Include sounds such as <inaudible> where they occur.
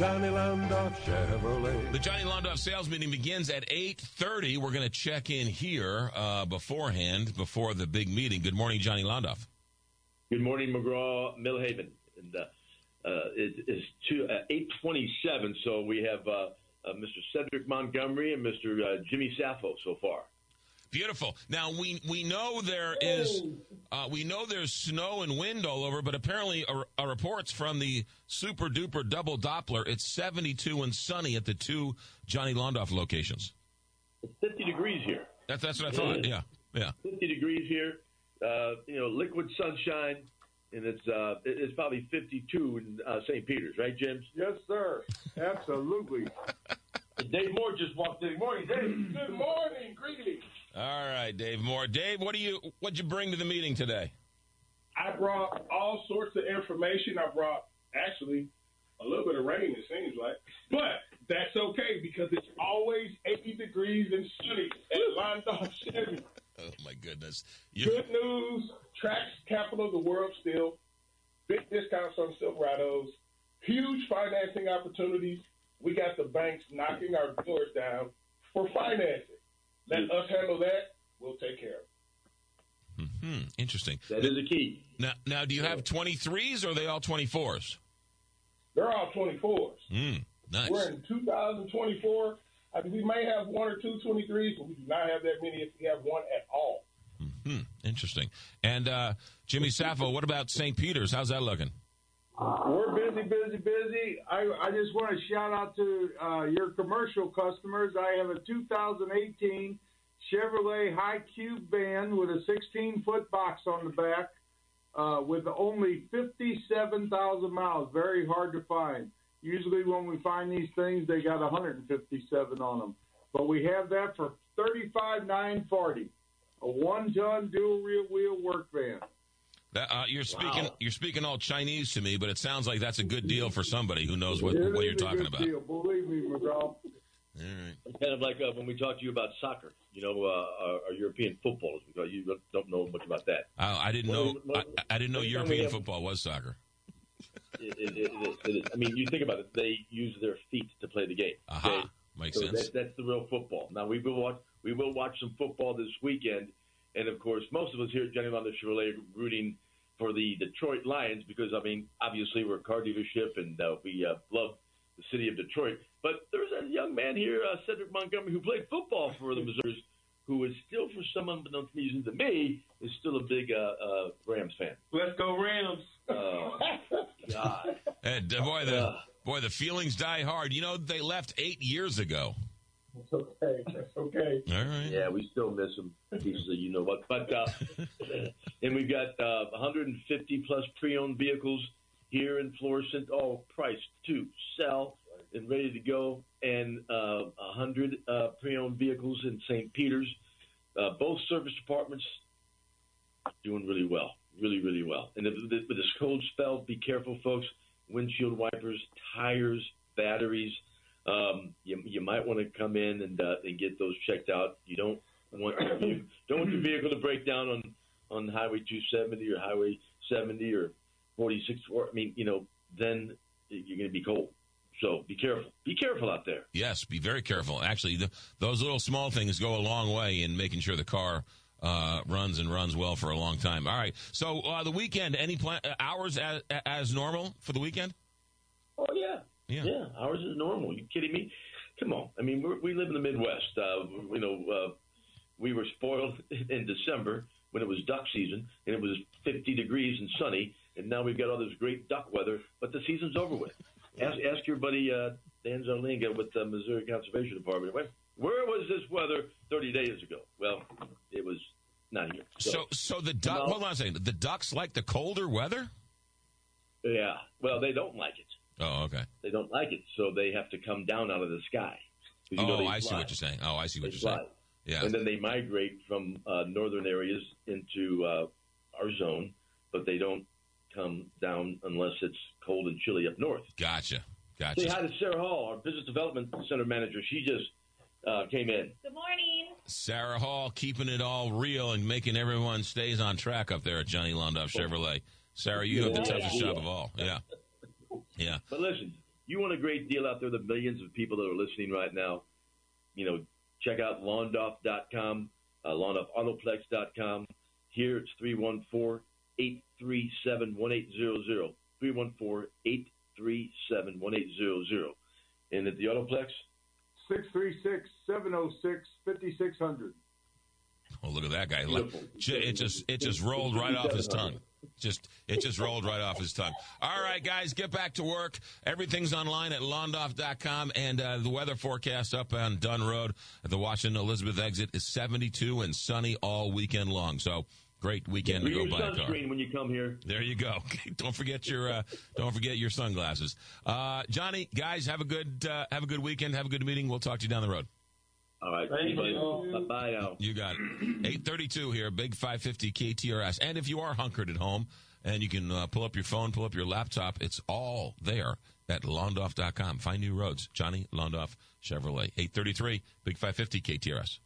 Johnny Londoff Chevrolet. The Johnny Londoff sales meeting begins at 8.30. We're going to check in here uh, beforehand, before the big meeting. Good morning, Johnny Londoff. Good morning, McGraw, Milhaven. And uh, uh, it is two, uh, 827, so we have uh, uh, Mr. Cedric Montgomery and Mr. Uh, Jimmy Sappho so far. Beautiful. Now we we know there is uh, we know there's snow and wind all over, but apparently a, a reports from the super duper double Doppler. It's 72 and sunny at the two Johnny Londoff locations. It's 50 degrees here. That's that's what I thought. Yeah, yeah. 50 degrees here. Uh, you know, liquid sunshine, and it's uh, it's probably 52 in uh, St. Peter's, right, James? Yes, sir. Absolutely. <laughs> Dave Moore just walked in. Good morning, Dave. Good morning. Greetings. All right, Dave Moore. Dave, what do you what'd you bring to the meeting today? I brought all sorts of information. I brought actually a little bit of rain, it seems like. But that's okay because it's always 80 degrees and sunny at Londoff Chevy. <laughs> Oh my goodness! You, Good news. Tracks capital of the world still. Big discounts on Silverados. Huge financing opportunities. We got the banks knocking our doors down for financing. Let us handle that. We'll take care of it. hmm, interesting. That is a key. Now, now, do you have 23s or are they all 24s? They're all 24s. Hmm, nice. We're in 2024. I mean, we may have one or two 23s, but we do not have that many if we have one at all. Hmm, interesting. And uh, Jimmy Sappho, what about St. Peter's? How's that looking? We're busy, busy, busy. I, I just want to shout out to uh, your commercial customers. I have a 2018 Chevrolet High Cube van with a 16 foot box on the back uh, with only 57,000 miles. Very hard to find. Usually, when we find these things, they got 157 on them. But we have that for 35,940. A one ton dual rear wheel work van. That, uh, you're speaking. Wow. You're speaking all Chinese to me, but it sounds like that's a good deal for somebody who knows what, what you're a talking good about. Deal. Believe me, McGraw. All right. It's kind of like uh, when we talk to you about soccer, you know, uh, our, our European football. Because you don't know much about that. Oh, I didn't Well, know. well, I, I didn't know European have- football was soccer. It, it, it, it, it is. I mean, you think about it. They use their feet to play the game. Aha, makes So sense. that, that's the real football. Now we will watch. We will watch some football this weekend, and of course, most of us here at Johnny Londoff Chevrolet are rooting for the Detroit Lions because I mean, obviously we're a car dealership and uh, we uh, love the city of Detroit. But there's a young man here, uh, Cedric Montgomery, who played football for the Missouri, who is still, for some unbeknown reason to me, is still a big uh, uh, Rams fan. Let's go Rams. Oh God! <laughs> And uh, boy, the Uh. boy, the feelings die hard. You know, they left eight years ago. It's <laughs> okay. That's okay. All right. Yeah, we still miss him pieces of you know what. But uh, <laughs> and we've got uh, 150 plus pre-owned vehicles here in Florissant, all priced to sell and ready to go, and uh, 100 uh, pre-owned vehicles in St. Peter's. Uh, both service departments doing really well, really, really well. And if, with this cold spell, be careful, folks. Windshield wipers, tires, batteries. Um, you, you might want to come in and uh, and get those checked out. You don't want your vehicle, don't want your vehicle to break down on on Highway 270 or Highway 70 or 46. Or I mean, you know, then you're going to be cold. So be careful. Be careful out there. Yes, be very careful. Actually, the, those little small things go a long way in making sure the car uh, runs and runs well for a long time. All right. So uh, the weekend, any plan, uh, hours as, as normal for the weekend? Oh yeah, Yeah. yeah. Ours is normal. you kidding me? Come on. I mean, we're, we live in the Midwest. Uh, you know, uh, we were spoiled <laughs> in December when it was duck season and it was 50 degrees and sunny, and now we've got all this great duck weather. But the season's over with. Ask, ask your buddy uh, Dan Zarlenga with the Missouri Conservation Department. Where, where was this weather 30 days ago? Well, it was not here. So, so the duck. No. Hold on a second. The ducks like the colder weather. yeah. Well, they don't like it. Oh, okay. They don't like it, so they have to come down out of the sky. you know, oh, they I see what you're saying. Oh, I see what They you're fly. saying. Yeah. and then they migrate from uh, northern areas into uh, our zone, but they don't come down unless it's cold and chilly up north. Gotcha. Gotcha. Say Gotcha. hi to Sarah Hall, our business development center manager. She just uh, came in. Good morning. Sarah Hall keeping it all real and making everyone stays on track up there at Johnny Londoff Chevrolet. Sarah, you have the Yeah. toughest job of all. Yeah. Yeah. But listen, you want a great deal out there, the millions of people that are listening right now, you know, check out londoff.com, uh, londoffautoplex.com. Here it's 314 837 1800. 314 837 1800. And at the Autoplex, 636 706 5600. Oh, look at that guy! Beautiful. It just it just rolled right off his tongue. Just it just rolled right off his tongue. All right, guys, get back to work. Everything's online at londoff.com, and uh, the weather forecast up on Dunn Road at the Washington Elizabeth exit is 72 and sunny all weekend long. So great weekend to go buy a car. when you come here. There you go. <laughs> don't forget your uh, don't forget your sunglasses. Uh, Johnny, guys, have a good uh, have a good weekend. Have a good meeting. We'll talk to you down the road. All right. Thank you. Bye bye now. You got it. 832 here, Big 550 KTRS. And if you are hunkered at home and you can uh, pull up your phone, pull up your laptop, it's all there at londoff.com. Find new roads. Johnny Londoff Chevrolet. 833, Big 550 KTRS.